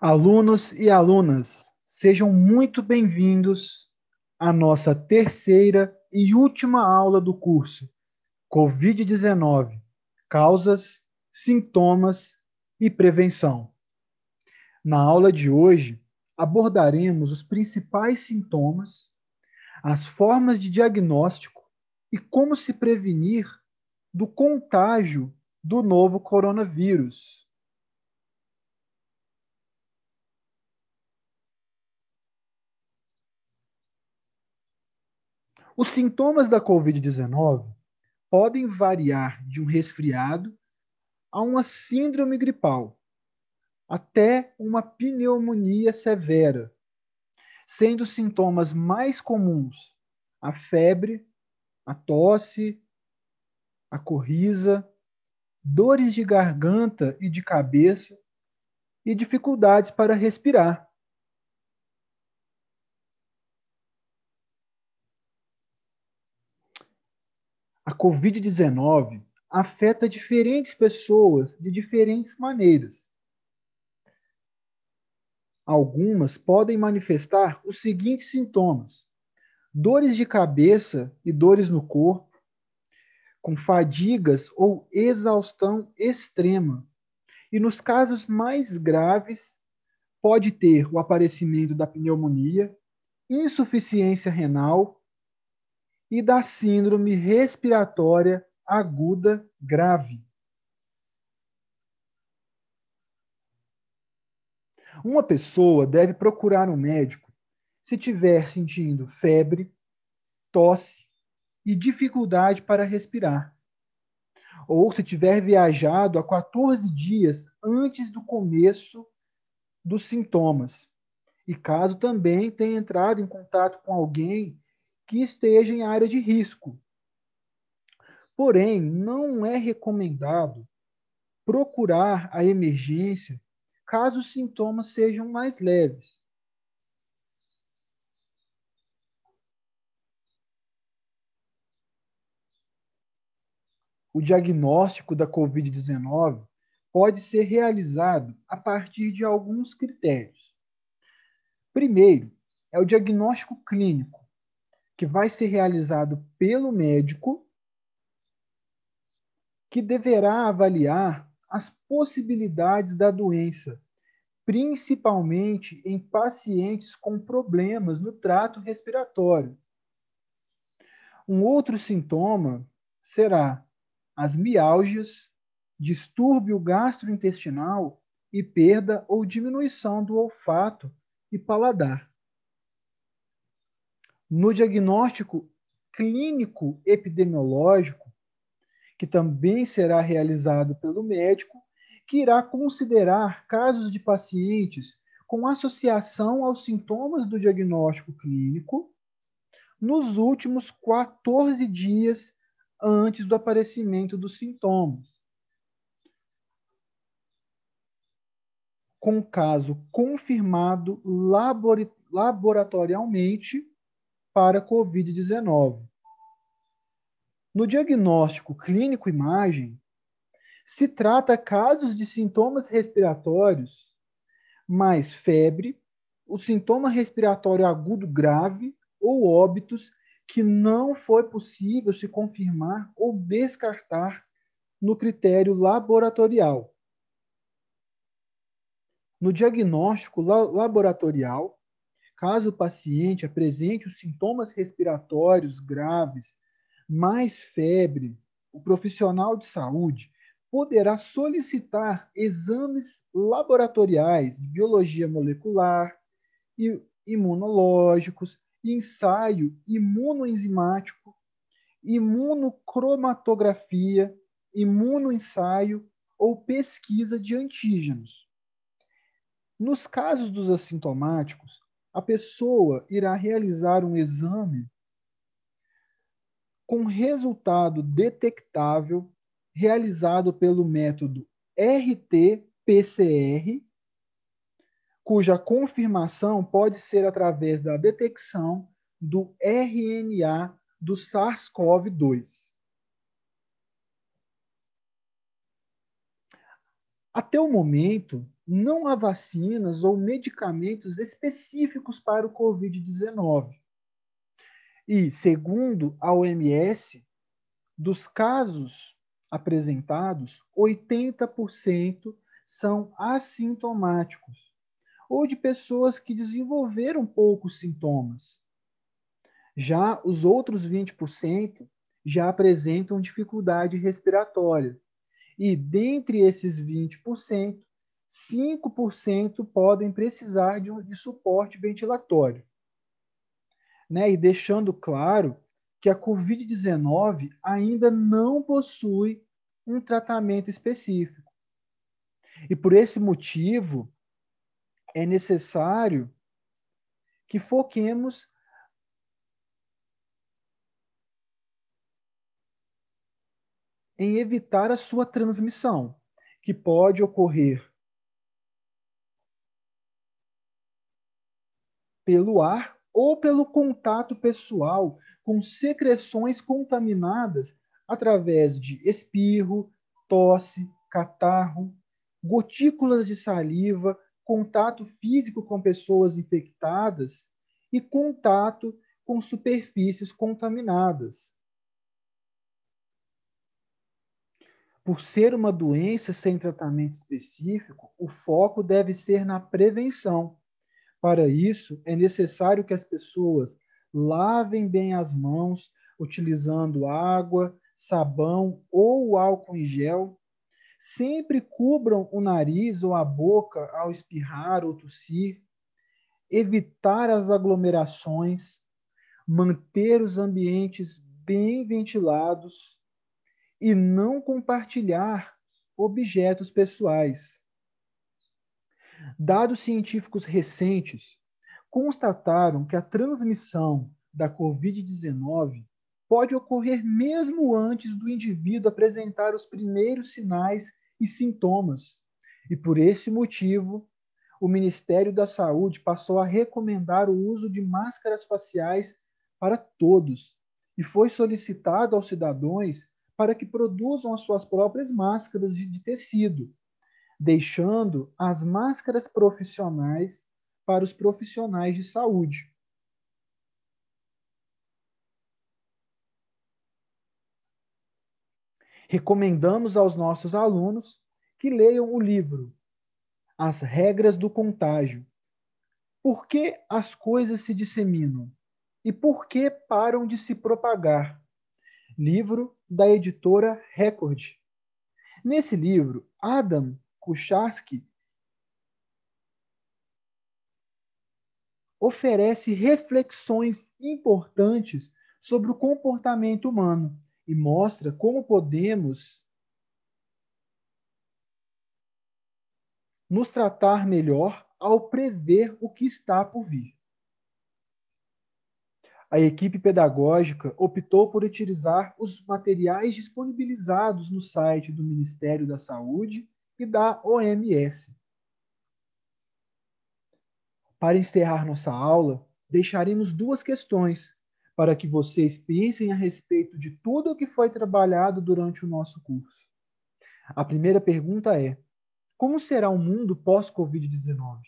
Alunos e alunas, sejam muito bem-vindos à nossa terceira e última aula do curso Covid-19 Causas, Sintomas e Prevenção. Na aula de hoje, abordaremos os principais sintomas, as formas de diagnóstico e como se prevenir do contágio do novo coronavírus. Os sintomas da Covid-19 podem variar de um resfriado a uma síndrome gripal, até uma pneumonia severa, sendo os sintomas mais comuns a febre, a tosse, a corrisa, dores de garganta e de cabeça e dificuldades para respirar. a Covid-19 afeta diferentes pessoas de diferentes maneiras. Algumas podem manifestar os seguintes sintomas: dores de cabeça e dores no corpo, com fadigas ou exaustão extrema. E nos casos mais graves, pode ter o aparecimento da pneumonia, insuficiência renal e da síndrome respiratória aguda grave. Uma pessoa deve procurar um médico se tiver sentindo febre, tosse e dificuldade para respirar, ou se tiver viajado há 14 dias antes do começo dos sintomas, e caso também tenha entrado em contato com alguém que esteja em área de risco. Porém, não é recomendado procurar a emergência caso os sintomas sejam mais leves. O diagnóstico da Covid-19 pode ser realizado a partir de alguns critérios. Primeiro, é o diagnóstico clínico, que vai ser realizado pelo médico, que deverá avaliar as possibilidades da doença, principalmente em pacientes com problemas no trato respiratório. Um outro sintoma será as mialgias, distúrbio gastrointestinal e perda ou diminuição do olfato e paladar. No diagnóstico clínico epidemiológico, que também será realizado pelo médico, que irá considerar casos de pacientes com associação aos sintomas do diagnóstico clínico nos últimos 14 dias antes do aparecimento dos sintomas. Com caso confirmado laboratorialmente para Covid-19. No diagnóstico clínico imagem, se trata casos de sintomas respiratórios, mais febre, o sintoma respiratório agudo grave ou óbitos que não foi possível se confirmar ou descartar no critério laboratorial. No diagnóstico laboratorial, Caso o paciente apresente os sintomas respiratórios graves, mais febre, o profissional de saúde poderá solicitar exames laboratoriais de biologia molecular e imunológicos, ensaio imunoenzimático, imunocromatografia, imunoensaio ou pesquisa de antígenos. Nos casos dos assintomáticos, a pessoa irá realizar um exame com resultado detectável realizado pelo método RT-PCR, cuja confirmação pode ser através da detecção do RNA do SARS-CoV-2. Até o momento, não há vacinas ou medicamentos específicos para o Covid-19. E, segundo a OMS, dos casos apresentados, 80% são assintomáticos ou de pessoas que desenvolveram poucos sintomas. Já os outros 20% já apresentam dificuldade respiratória. E dentre esses 20%, 5% podem precisar de, um, de suporte ventilatório. Né? E deixando claro que a Covid-19 ainda não possui um tratamento específico. E por esse motivo, é necessário que foquemos em evitar a sua transmissão, que pode ocorrer pelo ar ou pelo contato pessoal com secreções contaminadas através de espirro, tosse, catarro, gotículas de saliva, contato físico com pessoas infectadas e contato com superfícies contaminadas. Por ser uma doença sem tratamento específico, o foco deve ser na prevenção. Para isso, é necessário que as pessoas lavem bem as mãos, utilizando água, sabão ou álcool em gel. Sempre cubram o nariz ou a boca ao espirrar ou tossir. Evitar as aglomerações. Manter os ambientes bem ventilados e não compartilhar objetos pessoais. Dados científicos recentes constataram que a transmissão da Covid-19 pode ocorrer mesmo antes do indivíduo apresentar os primeiros sinais e sintomas. E por esse motivo, o Ministério da Saúde passou a recomendar o uso de máscaras faciais para todos e foi solicitado aos cidadãos para que produzam as suas próprias máscaras de, tecido, deixando as máscaras profissionais para os profissionais de saúde. Recomendamos aos nossos alunos que leiam o livro As Regras do Contágio. Por que as coisas se disseminam? E por que param de se propagar? livro da editora Record. Nesse livro, Adam Kucharski oferece reflexões importantes sobre o comportamento humano e mostra como podemos nos tratar melhor ao prever o que está por vir. A equipe pedagógica optou por utilizar os materiais disponibilizados no site do Ministério da Saúde e da OMS. Para encerrar nossa aula, deixaremos duas questões para que vocês pensem a respeito de tudo o que foi trabalhado durante o nosso curso. A primeira pergunta é: como será o mundo pós-Covid-19?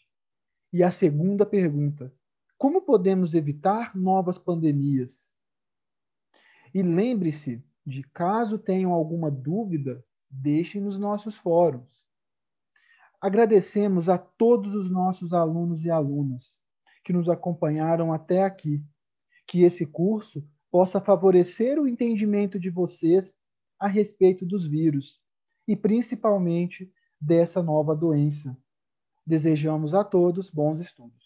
E a segunda pergunta: como podemos evitar novas pandemias? E lembre-se de caso tenham alguma dúvida, deixem nos nossos fóruns. Agradecemos a todos os nossos alunos e alunas que nos acompanharam até aqui. Que esse curso possa favorecer o entendimento de vocês a respeito dos vírus e principalmente dessa nova doença. Desejamos a todos bons estudos.